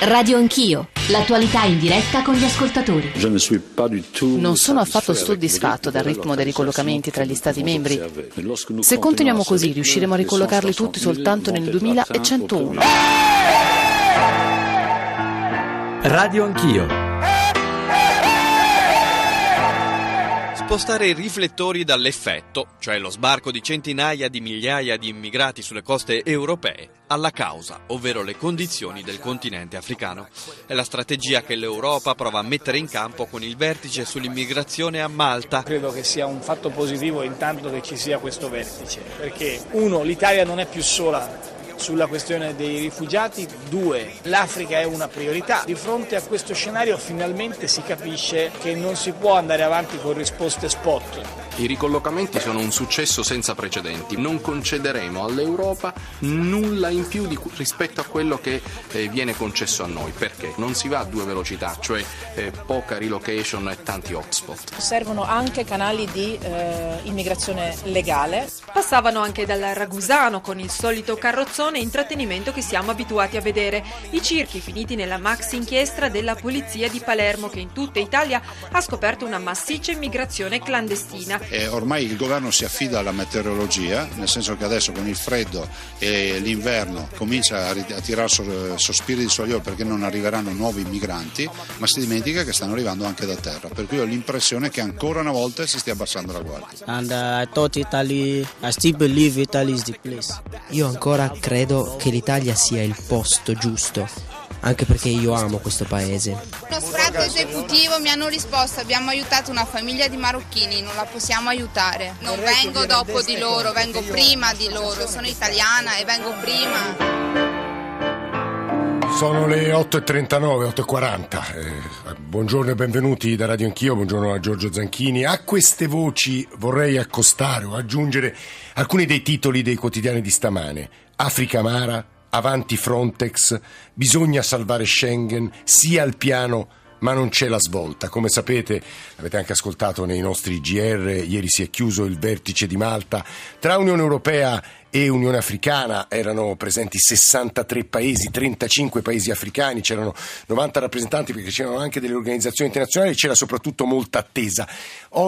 Radio Anch'io, l'attualità in diretta con gli ascoltatori. Non sono affatto soddisfatto dal ritmo dei ricollocamenti tra gli Stati membri. Se continuiamo così, riusciremo a ricollocarli tutti soltanto nel 2101. Radio Anch'io. Spostare i riflettori dall'effetto, cioè lo sbarco di centinaia di migliaia di immigrati sulle coste europee, alla causa, ovvero le condizioni del continente africano. È la strategia che l'Europa prova a mettere in campo con il vertice sull'immigrazione a Malta. Credo che sia un fatto positivo intanto che ci sia questo vertice, perché uno, l'Italia non è più sola sulla questione dei rifugiati, due, l'Africa è una priorità. Di fronte a questo scenario finalmente si capisce che non si può andare avanti con risposte spot. I ricollocamenti sono un successo senza precedenti. Non concederemo all'Europa nulla in più di, rispetto a quello che eh, viene concesso a noi. Perché? Non si va a due velocità, cioè eh, poca relocation e tanti hotspot. Servono anche canali di eh, immigrazione legale. Passavano anche dal Ragusano con il solito carrozzone e intrattenimento che siamo abituati a vedere. I circhi finiti nella maxi inchiesta della polizia di Palermo che in tutta Italia ha scoperto una massiccia immigrazione clandestina. Eh, ormai il governo si affida alla meteorologia, nel senso che adesso con il freddo e l'inverno comincia a, a tirare sospiri di sollievo perché non arriveranno nuovi migranti, ma si dimentica che stanno arrivando anche da terra. Per cui ho l'impressione che ancora una volta si stia abbassando la guardia. And uh, I thought Italy, I still believe Italy is the place. Io ancora credo che l'Italia sia il posto giusto anche perché io amo questo paese. Lo sfratto esecutivo mi hanno risposto abbiamo aiutato una famiglia di marocchini, non la possiamo aiutare. Non vengo dopo di loro, vengo prima di loro, sono italiana e vengo prima. Sono le 8.39, 8.40. Eh, buongiorno e benvenuti da Radio Anch'io, buongiorno a Giorgio Zanchini. A queste voci vorrei accostare o aggiungere alcuni dei titoli dei quotidiani di stamane. Africa Mara, avanti Frontex, bisogna salvare Schengen, sia al piano ma non c'è la svolta. Come sapete, avete anche ascoltato nei nostri GR, ieri si è chiuso il vertice di Malta tra Unione Europea e Unione Africana, erano presenti 63 paesi, 35 paesi africani, c'erano 90 rappresentanti perché c'erano anche delle organizzazioni internazionali e c'era soprattutto molta attesa.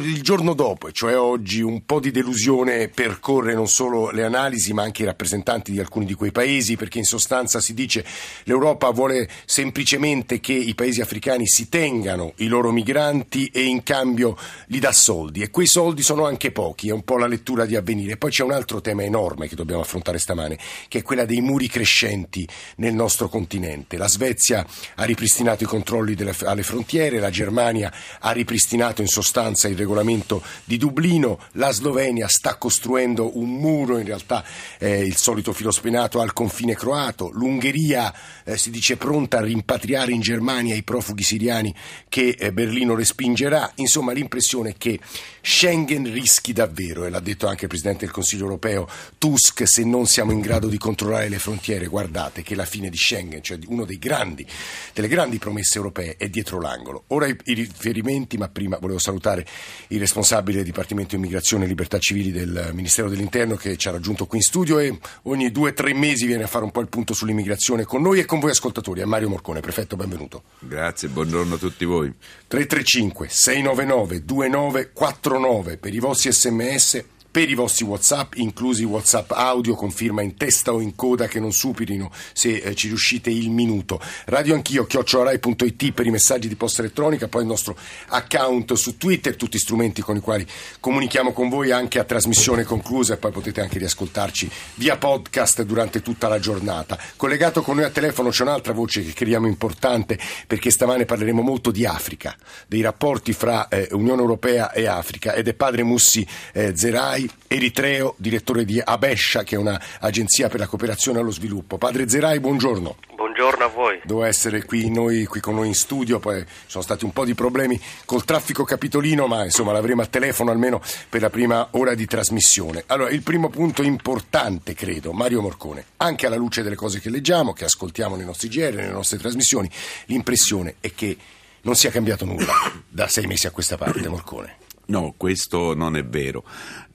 il giorno dopo, cioè oggi, un po' di delusione percorre non solo le analisi ma anche i rappresentanti di alcuni di quei paesi perché in sostanza si dice l'Europa vuole semplicemente che i paesi africani si tengano i loro migranti e in cambio gli dà soldi e quei soldi sono anche pochi, è un po' la lettura di avvenire. Poi c'è un altro tema enorme enorme che dobbiamo affrontare stamane, che è quella dei muri crescenti nel nostro continente. La Svezia ha ripristinato i controlli delle, alle frontiere, la Germania ha ripristinato in sostanza il regolamento di Dublino, la Slovenia sta costruendo un muro, in realtà eh, il solito filo spenato al confine croato, l'Ungheria eh, si dice pronta a rimpatriare in Germania i profughi siriani che eh, Berlino respingerà. Insomma, l'impressione è che Schengen rischi davvero, e l'ha detto anche il Presidente del Consiglio europeo, tu Tusk se non siamo in grado di controllare le frontiere, guardate che la fine di Schengen, cioè grandi, delle grandi promesse europee, è dietro l'angolo. Ora i, i riferimenti, ma prima volevo salutare il responsabile del Dipartimento Immigrazione e Libertà Civili del Ministero dell'Interno che ci ha raggiunto qui in studio e ogni due o tre mesi viene a fare un po' il punto sull'immigrazione con noi e con voi ascoltatori. È Mario Morcone, prefetto, benvenuto. Grazie, buongiorno a tutti voi. 335 699 2949 per i vostri sms per i vostri WhatsApp, inclusi WhatsApp audio con firma in testa o in coda che non superino, se eh, ci riuscite, il minuto. Radio Anch'io, chiocciolarai.it per i messaggi di posta elettronica, poi il nostro account su Twitter, tutti strumenti con i quali comunichiamo con voi anche a trasmissione conclusa e poi potete anche riascoltarci via podcast durante tutta la giornata. Collegato con noi a telefono c'è un'altra voce che crediamo importante perché stamane parleremo molto di Africa, dei rapporti fra eh, Unione Europea e Africa ed è padre Mussi eh, Zerai Zerai, eritreo, direttore di Abescia, che è un'agenzia per la cooperazione allo sviluppo. Padre Zerai, buongiorno. Buongiorno a voi. Doveva essere qui, noi, qui con noi in studio, poi ci sono stati un po' di problemi col traffico capitolino, ma insomma l'avremo a telefono almeno per la prima ora di trasmissione. Allora, il primo punto importante, credo, Mario Morcone, anche alla luce delle cose che leggiamo, che ascoltiamo nei nostri GR, nelle nostre trasmissioni, l'impressione è che non sia cambiato nulla da sei mesi a questa parte, Morcone. No, questo non è vero.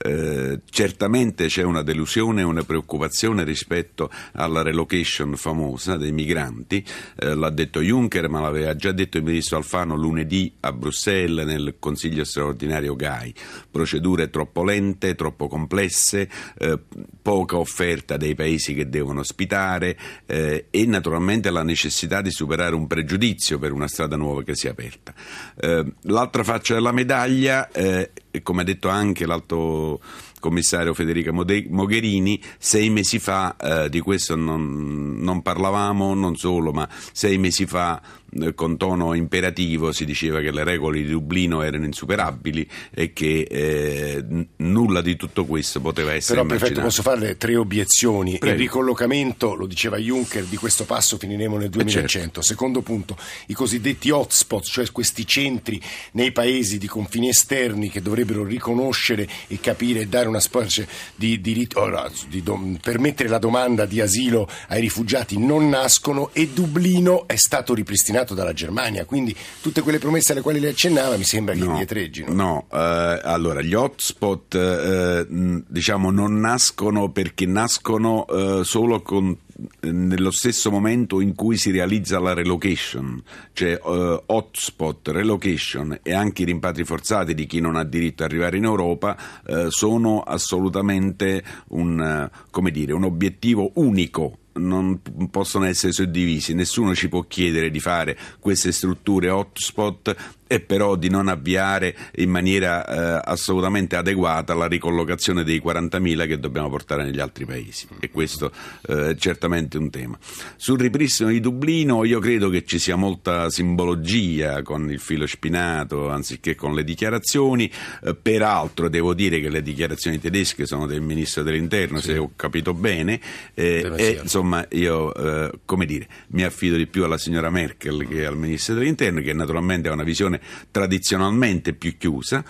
Eh, certamente c'è una delusione e una preoccupazione rispetto alla relocation famosa dei migranti, eh, l'ha detto Juncker ma l'aveva già detto il ministro Alfano lunedì a Bruxelles nel Consiglio straordinario GAI, procedure troppo lente, troppo complesse, eh, poca offerta dei paesi che devono ospitare eh, e naturalmente la necessità di superare un pregiudizio per una strada nuova che si è aperta. Eh, l'altra faccia della medaglia, eh, uh, come ha detto anche l'alto commissario Federica Mogherini, sei mesi fa, eh, di questo non, non, parlavamo, non solo, ma sei mesi fa eh, con tono imperativo si diceva che le regole di Dublino erano insuperabili e che eh, nulla di tutto questo poteva essere Però prefetto posso farle tre obiezioni. Prego. Il ricollocamento, lo diceva Juncker, di questo passo finiremo nel 2100. Eh, certo. Secondo punto, i cosiddetti hotspot, cioè questi centri nei paesi di confini esterni che dovrebbero riconoscere e capire e dare una specie di diritto, di, di permettere la domanda di asilo ai rifugiati non nascono e Dublino è stato ripristinato dalla Germania, quindi tutte quelle promesse alle quali lei accennava mi sembra che no, indietreggino. No, eh, allora gli hotspot eh, diciamo non nascono perché nascono eh, solo con nello stesso momento in cui si realizza la relocation, cioè uh, hotspot, relocation e anche i rimpatri forzati di chi non ha diritto ad arrivare in Europa uh, sono assolutamente un, uh, dire, un obiettivo unico. Non possono essere suddivisi, nessuno ci può chiedere di fare queste strutture hotspot e però di non avviare in maniera eh, assolutamente adeguata la ricollocazione dei 40.000 che dobbiamo portare negli altri paesi e questo eh, è certamente un tema. Sul ripristino di Dublino io credo che ci sia molta simbologia con il filo spinato anziché con le dichiarazioni, eh, peraltro devo dire che le dichiarazioni tedesche sono del Ministro dell'Interno sì. se ho capito bene eh, e insomma io eh, come dire mi affido di più alla signora Merkel che al Ministro dell'Interno che naturalmente ha una visione tradizionalmente più chiusa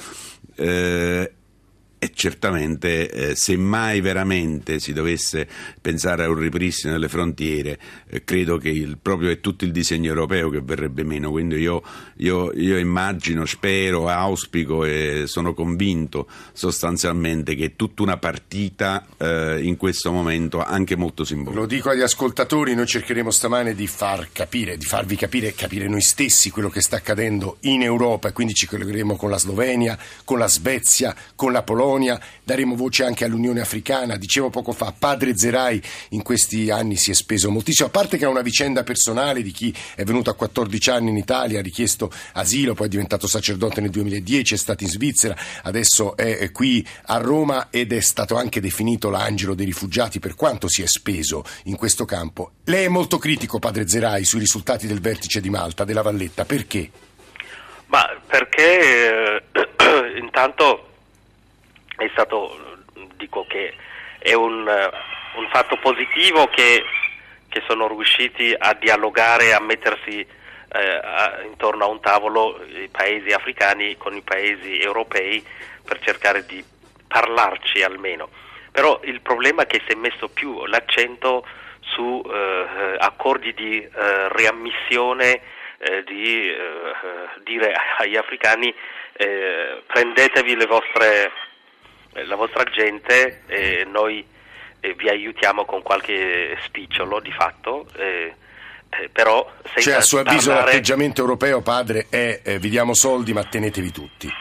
eh, e certamente, eh, se mai veramente si dovesse pensare a un ripristino delle frontiere, eh, credo che il, proprio è tutto il disegno europeo che verrebbe meno. Quindi io, io, io, immagino, spero, auspico e sono convinto sostanzialmente che è tutta una partita eh, in questo momento anche molto simbolica. Lo dico agli ascoltatori, noi cercheremo stamane di far capire, di farvi capire, capire noi stessi quello che sta accadendo in Europa e quindi ci collegheremo con la Slovenia, con la Svezia, con la Polonia Polonia, daremo voce anche all'Unione Africana. Dicevo poco fa, padre Zerai in questi anni si è speso moltissimo, a parte che è una vicenda personale di chi è venuto a 14 anni in Italia, ha richiesto asilo, poi è diventato sacerdote nel 2010, è stato in Svizzera, adesso è qui a Roma ed è stato anche definito l'angelo dei rifugiati per quanto si è speso in questo campo. Lei è molto critico, padre Zerai, sui risultati del vertice di Malta, della Valletta, perché? Ma perché eh, intanto è stato, dico che è un, un fatto positivo che, che, sono riusciti a dialogare, a mettersi eh, a, intorno a un tavolo i paesi africani con i paesi europei per cercare di parlarci almeno. Però il problema è che si è messo più l'accento su eh, accordi di eh, riammissione, eh, di eh, dire agli africani eh, prendetevi le vostre la vostra gente e noi eh, vi aiutiamo con qualche spicciolo di fatto. Eh, eh, però cioè a suo avviso parlare... l'atteggiamento europeo padre è eh, vi diamo soldi ma tenetevi tutti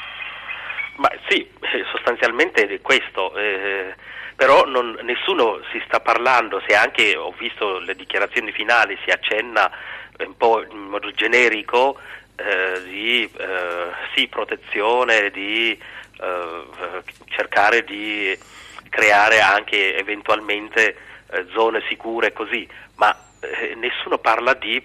ma sì sostanzialmente è questo eh, però non, nessuno si sta parlando se anche ho visto le dichiarazioni finali si accenna un po' in modo generico eh, di sì, protezione di eh, cercare di creare anche eventualmente eh, zone sicure così, ma eh, nessuno parla di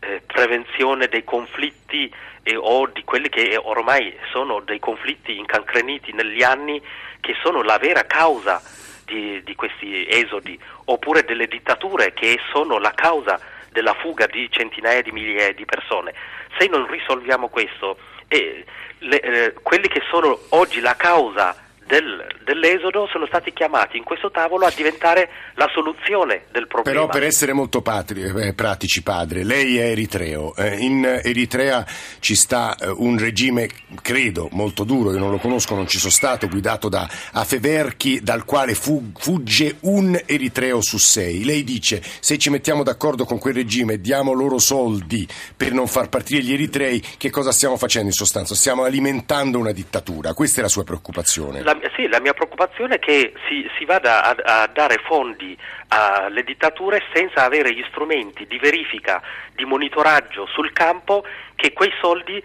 eh, prevenzione dei conflitti o di quelli che ormai sono dei conflitti incancreniti negli anni che sono la vera causa di, di questi esodi, oppure delle dittature che sono la causa della fuga di centinaia di migliaia di persone. Se non risolviamo questo, eh, le, eh, quelli che sono oggi la causa del, dell'esodo sono stati chiamati in questo tavolo a diventare la soluzione del problema. Però per essere molto patri, eh, pratici, padre, lei è eritreo. Eh, in Eritrea ci sta eh, un regime, credo, molto duro, io non lo conosco, non ci sono stato, guidato da Afeverchi, dal quale fu, fugge un eritreo su sei. Lei dice, se ci mettiamo d'accordo con quel regime e diamo loro soldi per non far partire gli eritrei, che cosa stiamo facendo in sostanza? Stiamo alimentando una dittatura. Questa è la sua preoccupazione. La sì, la mia preoccupazione è che si, si vada a, a, dare fondi alle dittature senza avere gli strumenti di verifica, di monitoraggio sul campo, che quei soldi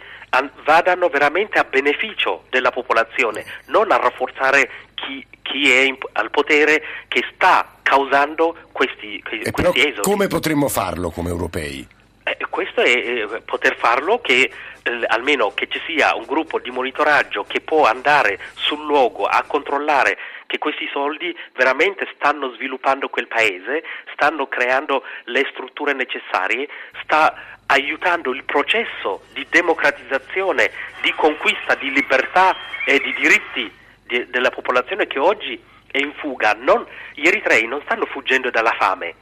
vadano veramente a beneficio della popolazione, non a rafforzare chi, chi è in, al potere che sta causando questi, questi esodi. Come potremmo farlo come europei? Eh, questo è eh, poter farlo che eh, almeno che ci sia un gruppo di monitoraggio che può andare sul luogo a controllare che questi soldi veramente stanno sviluppando quel paese, stanno creando le strutture necessarie, sta aiutando il processo di democratizzazione, di conquista di libertà e di diritti di, della popolazione che oggi è in fuga. Non, gli eritrei non stanno fuggendo dalla fame,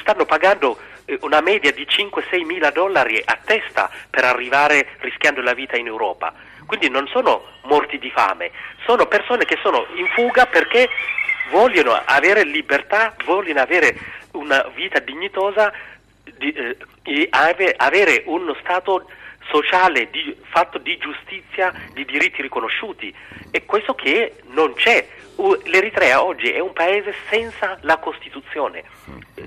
stanno pagando una media di 5-6 mila dollari a testa per arrivare rischiando la vita in Europa. Quindi non sono morti di fame, sono persone che sono in fuga perché vogliono avere libertà, vogliono avere una vita dignitosa, di, eh, avere uno Stato sociale di, fatto di giustizia, di diritti riconosciuti e questo che non c'è. L'Eritrea oggi è un paese senza la Costituzione.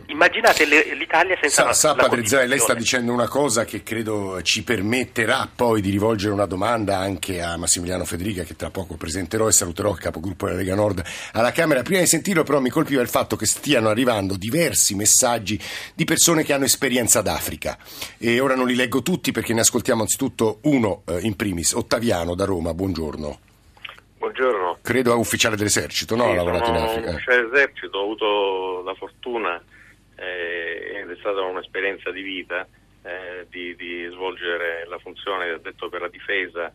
Immaginate l'Italia senza sa, la, sa, la Padre Zai, lei sta dicendo una cosa che credo ci permetterà poi di rivolgere una domanda anche a Massimiliano Federica che tra poco presenterò e saluterò il capogruppo della Lega Nord alla Camera. Prima di sentirlo però mi colpiva il fatto che stiano arrivando diversi messaggi di persone che hanno esperienza d'Africa e ora non li leggo tutti perché ne ascoltiamo anzitutto uno eh, in primis, Ottaviano da Roma, buongiorno. Buongiorno. Credo è ufficiale dell'esercito, no? Sì, ha lavorato in Africa. ufficiale dell'esercito, ho avuto la fortuna eh, ed è stata un'esperienza di vita eh, di, di, svolgere la funzione di addetto per la difesa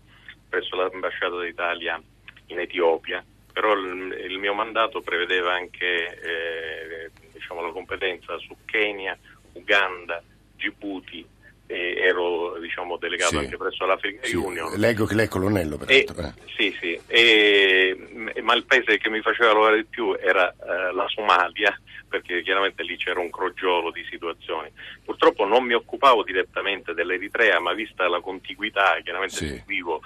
presso l'ambasciata d'Italia in Etiopia, però il, il mio mandato prevedeva anche eh, diciamo, la competenza su Kenya, Uganda, Djibouti, ero diciamo, delegato Sì. anche presso l'Africa Sì, Union. Leggo che lei è colonnello, E- peraltro. eh. sì, sì, e- ma il paese che mi faceva lavorare di più era eh, la Somalia, perché chiaramente lì c'era un crogiolo di situazioni. Purtroppo non mi occupavo direttamente dell'Eritrea, ma vista la contiguità, chiaramente Sì. seguivo,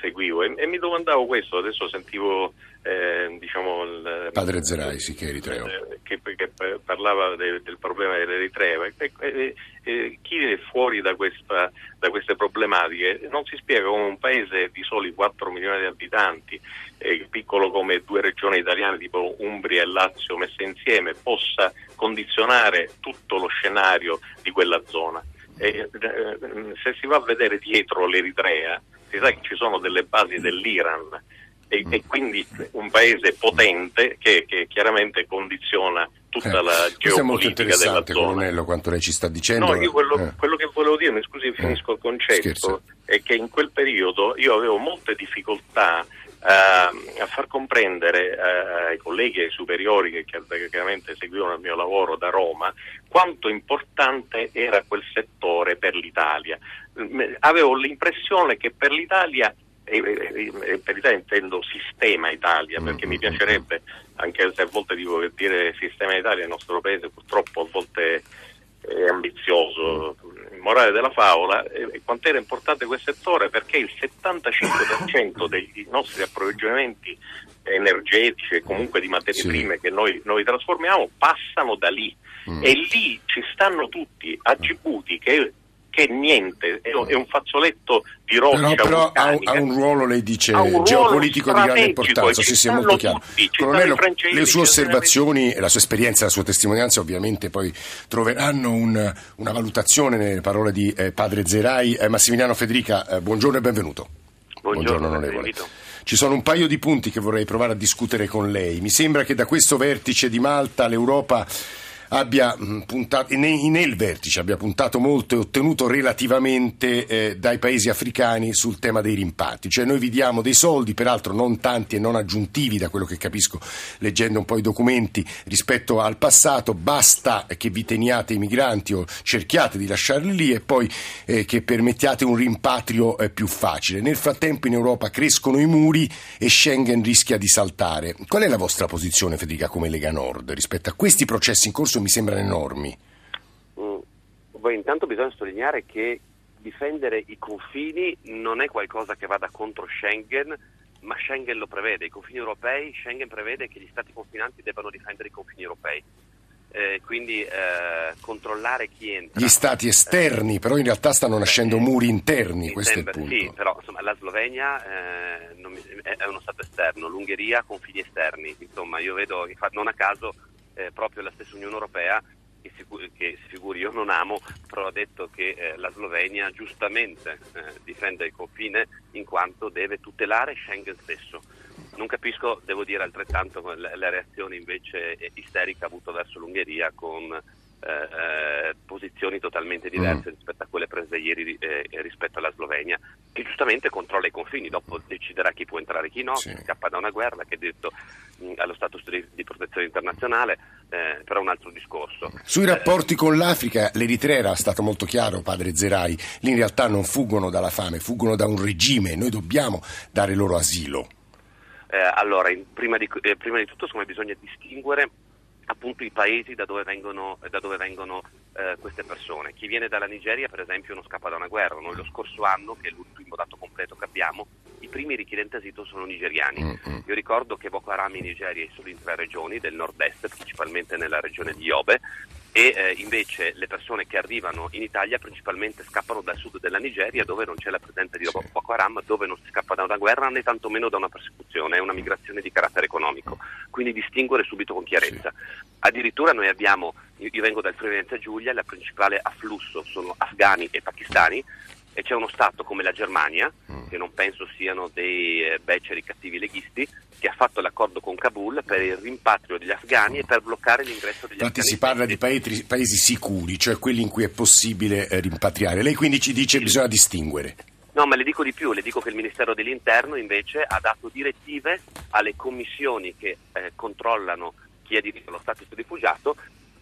seguivo e, e mi domandavo questo, adesso sentivo eh, diciamo, il, Padre Zerai, sì, che è eritreo. eh, che, che parlava de- del problema dell'Eritrea. E- e- e chi è fuori da, questa- da queste problematiche non si spiega come un paese di soli 4 milioni di abitanti, eh, piccolo come due regioni italiane tipo Umbria e Lazio messe insieme, possa condizionare tutto lo scenario di quella zona. E, eh, se si va a vedere dietro l'Eritrea, si sa che ci sono delle basi dell'Iran e, e quindi un paese potente che, che chiaramente condiziona tutta la Eh, Questo è molto geopolitica della interessante, zona. colonnello, quanto lei ci sta dicendo. No, io quello, Eh. quello che volevo dire, mi scusi, finisco il concetto, Scherzo. è che in quel periodo io avevo molte difficoltà eh, a far comprendere eh, ai colleghi e ai superiori che chiar- che chiaramente seguivano il mio lavoro da Roma quanto importante era quel settore per l'Italia. Mm, Avevo l'impressione che per l'Italia e e- e per l'Italia intendo sistema Italia perché mi piacerebbe anche se a volte dico che dire sistema Italia il nostro paese purtroppo a volte è ambizioso il morale della favola e e quanto era importante quel settore perché il 75% dei nostri approvvigionamenti energetici e comunque di materie Sì. prime che noi, noi trasformiamo passano da lì Mm. e lì ci stanno tutti a Djibouti che, che niente, è, un- fazzoletto di roccia Però, però ha, ha un ruolo, lei dice, ruolo geopolitico di grande importanza. Sì, sì, è molto chiaro. tutti, Colonnello, francesi, le sue osservazioni, la sua esperienza, la sua testimonianza ovviamente poi troveranno un- una valutazione nelle parole di eh, padre Zerai. Eh, Massimiliano Federica, eh, buongiorno e benvenuto. Buongiorno, onorevole. invito. Ci sono un paio di punti che vorrei provare a discutere con lei. Mi sembra che da questo vertice di Malta l'Europa abbia mh, puntato, nel vertice abbia puntato molto e ottenuto relativamente eh, dai paesi africani sul tema dei rimpatri. Cioè noi vi diamo dei soldi, peraltro non tanti e non aggiuntivi da quello che capisco leggendo un po' i documenti rispetto al passato, basta che vi teniate i migranti o cerchiate di lasciarli lì e poi eh, che permettiate un rimpatrio eh, più facile. Nel frattempo in Europa crescono i muri e Schengen rischia di saltare. Qual è la vostra posizione, Federica, come Lega Nord rispetto a questi processi in corso? Mi sembrano enormi. Mm, beh, intanto bisogna sottolineare che difendere i confini non è qualcosa che vada contro Schengen, ma Schengen lo prevede. I confini europei, Schengen prevede che gli stati confinanti debbano difendere i confini europei. Eh, quindi eh, controllare chi entra. Gli stati esterni, eh, però in realtà stanno nascendo muri interni, questo sembra, è il punto. Sì, però insomma, la Slovenia eh, mi, è uno stato esterno, l'Ungheria confini esterni, insomma io vedo non a caso eh, proprio la stessa Unione Europea che, sicuri, che si figuri io non amo, però ha detto che eh, la Slovenia giustamente eh, difende il confine in quanto deve tutelare Schengen stesso. Non capisco, devo dire altrettanto, le, le reazioni invece isteriche avuto verso l'Ungheria con eh, eh, posizioni totalmente diverse mm. rispetto a quelle prese ieri eh, rispetto alla Slovenia, che giustamente controlla i confini, dopo deciderà chi può entrare e chi no, sì. scappa da una guerra che è detto mh, allo status di, di, protezione internazionale, eh, però è un altro discorso. Sui rapporti con l'Africa, l'Eritrea era stato molto chiaro, padre Zerai, lì in realtà non fuggono dalla fame, fuggono da un regime, noi dobbiamo dare loro asilo. Eh, allora, in, prima, di, eh, prima, di, tutto insomma, bisogna distinguere appunto i paesi da dove vengono, da dove vengono eh, queste persone. Chi viene dalla Nigeria, per esempio, non scappa da una guerra. Noi lo scorso anno, che è l'ultimo dato completo che abbiamo, i primi richiedenti asilo sono nigeriani. Mm-hmm. Io ricordo che Boko Haram in Nigeria è solo in tre regioni del nord-est, principalmente nella regione di Yobe, e eh, invece le persone che arrivano in Italia principalmente scappano dal sud della Nigeria dove non c'è la presenza di Boko Haram, dove non si scappa da una guerra né tantomeno da una persecuzione, è una migrazione di carattere economico, quindi distinguere subito con chiarezza. Addirittura noi abbiamo, io vengo dal Friuli Giulia, la principale afflusso sono afghani e pakistani, e c'è uno Stato come la Germania, mm. che non penso siano dei eh, beceri cattivi leghisti, che ha fatto l'accordo con Kabul per il rimpatrio degli afghani e per bloccare l'ingresso degli Infatti afghani. si parla di paesi, paesi, sicuri, cioè quelli in cui è possibile eh, rimpatriare. Lei quindi ci dice che bisogna distinguere. No, ma le dico di più, le dico che il Ministero dell'Interno invece ha dato direttive alle commissioni che eh, controllano chi ha diritto allo status di rifugiato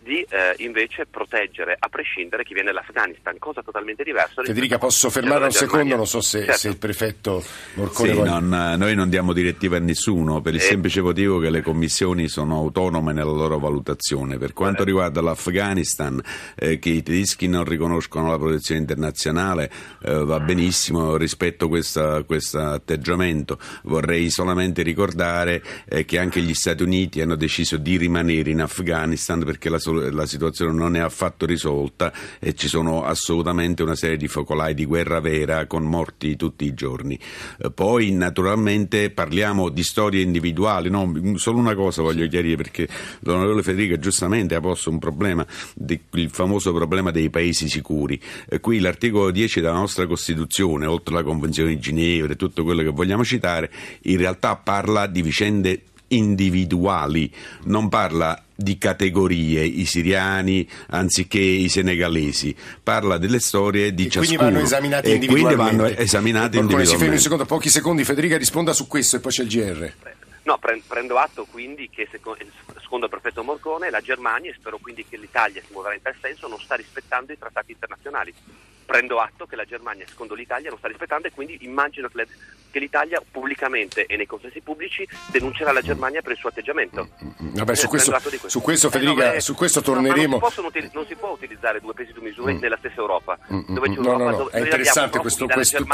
di eh, invece proteggere a prescindere chi viene dall'Afghanistan, cosa totalmente diversa. Federica, posso fermare un secondo? Non so se, certo. se il prefetto Morcone sì, vuole... non, noi non diamo direttive a nessuno per il eh. semplice motivo che le commissioni sono autonome nella loro valutazione. Per quanto riguarda l'Afghanistan, eh, che i tedeschi non riconoscono la protezione internazionale, eh, va benissimo, rispetto questo atteggiamento. Vorrei solamente ricordare eh, che anche gli Stati Uniti hanno deciso di rimanere in Afghanistan perché la soluzione la situazione non è affatto risolta e ci sono assolutamente una serie di focolai di guerra vera con morti tutti i giorni. Eh, poi naturalmente parliamo di storie individuali, no? solo una cosa voglio chiarire perché l'onorevole Federica giustamente ha posto un problema, il famoso problema dei paesi sicuri. Eh, qui l'articolo 10 della nostra Costituzione, oltre alla Convenzione di Ginevra e tutto quello che vogliamo citare, in realtà parla di vicende individuali, non parla di categorie, i siriani anziché i senegalesi, parla delle storie di e ciascuno. Quindi vanno esaminati individualmente. Quindi vanno esaminati individualmente. Si fermi un secondo, pochi secondi, Federica risponda su questo e poi c'è il GR. No, prendo atto quindi che secondo il prefetto Morcone la Germania, e spero quindi che l'Italia si muoverà in tal senso, non sta rispettando i trattati internazionali prendo atto che la Germania, secondo l'Italia, non sta rispettando e quindi immagino che l'Italia pubblicamente e nei consessi pubblici denuncerà la Germania per il suo atteggiamento. Vabbè, su, questo, questo. su, questo, Federica, eh, no, su questo torneremo. No, non, si non, si può utilizzare due pesi e due misure mm. nella stessa Europa. Mm, mm dove c'è no, no, no. È interessante questo, questo,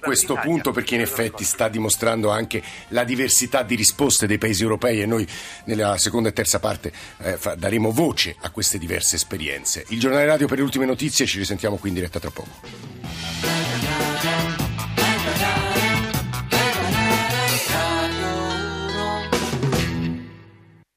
questo punto perché in effetti sta dimostrando anche la diversità di risposte dei paesi europei e noi nella seconda e terza parte eh, daremo voce a queste diverse esperienze. Il giornale radio per le ultime notizie, ci risentiamo qui in diretta tra poco.